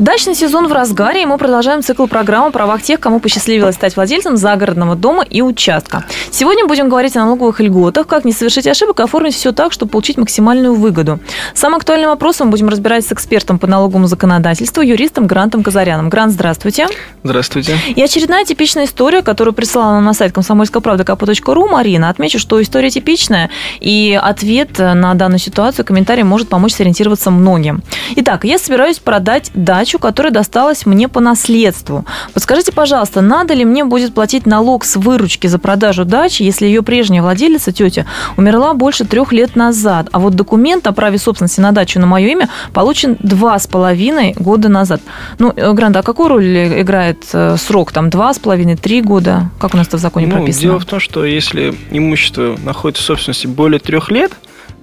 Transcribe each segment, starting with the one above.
Дачный сезон в разгаре, и мы продолжаем цикл программы о правах тех, кому посчастливилось стать владельцем загородного дома и участка. Сегодня будем говорить о налоговых льготах, как не совершить ошибок, оформить все так, чтобы получить максимальную выгоду. Самым актуальным вопросом будем разбирать с экспертом по налоговому законодательству, юристом Грантом Казаряном. Грант, здравствуйте. Здравствуйте. И очередная типичная история, которую прислала нам на сайт комсомольская правда кп.ру Марина. Отмечу, что история типичная, и ответ на данную ситуацию, комментарий может помочь сориентироваться многим. Итак, я собираюсь продать дачу дачу, которая досталась мне по наследству. Подскажите, пожалуйста, надо ли мне будет платить налог с выручки за продажу дачи, если ее прежняя владелица, тетя, умерла больше трех лет назад, а вот документ о праве собственности на дачу на мое имя получен два с половиной года назад. Ну, э, Гранда, а какую роль играет э, срок? Там два с половиной, три года? Как у нас это в законе ну, прописано? Дело в том, что если имущество находится в собственности более трех лет,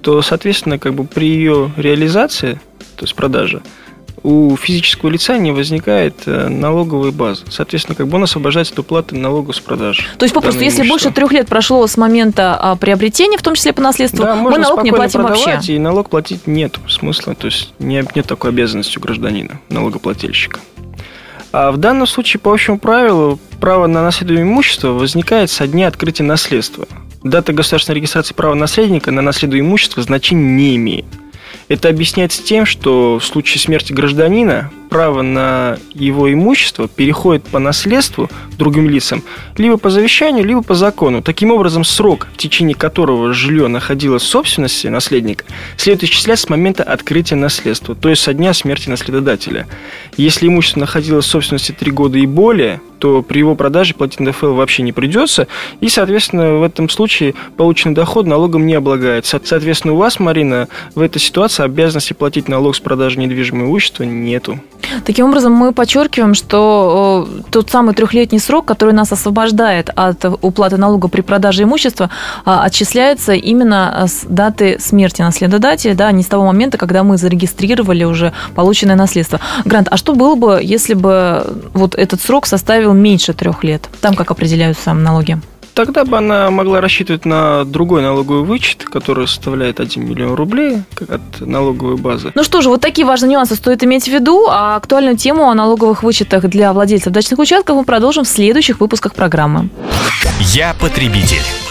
то, соответственно, как бы при ее реализации, то есть продаже, у физического лица не возникает э, налоговой базы. Соответственно, как бы он освобождается от уплаты налога с продажи. То есть, попросту, если больше трех лет прошло с момента а, приобретения, в том числе по наследству, да, мы налог не платим вообще. и налог платить нет смысла, то есть нет, нет такой обязанности у гражданина, налогоплательщика. А в данном случае, по общему правилу, право на наследуемое имущество возникает со дня открытия наследства. Дата государственной регистрации права наследника на наследуемое имущество значения не имеет. Это объясняется тем, что в случае смерти гражданина право на его имущество переходит по наследству другим лицам либо по завещанию, либо по закону. Таким образом, срок, в течение которого жилье находилось в собственности наследника, следует исчислять с момента открытия наследства, то есть со дня смерти наследодателя. Если имущество находилось в собственности 3 года и более, то при его продаже платить НДФЛ вообще не придется, и, соответственно, в этом случае полученный доход налогом не облагается. Соответственно, у вас, Марина, в этой ситуации обязанности платить налог с продажи недвижимого имущества нету. Таким образом, мы подчеркиваем, что тот самый трехлетний срок, который нас освобождает от уплаты налога при продаже имущества, а, отчисляется именно с даты смерти наследодателя, да, не с того момента, когда мы зарегистрировали уже полученное наследство. Грант, а что было бы, если бы вот этот срок составил меньше трех лет? Там как определяются налоги? Тогда бы она могла рассчитывать на другой налоговый вычет, который составляет 1 миллион рублей от налоговой базы. Ну что же, вот такие важные нюансы стоит иметь в виду. А актуальную тему о налоговых вычетах для владельцев дачных участков мы продолжим в следующих выпусках программы. Я потребитель.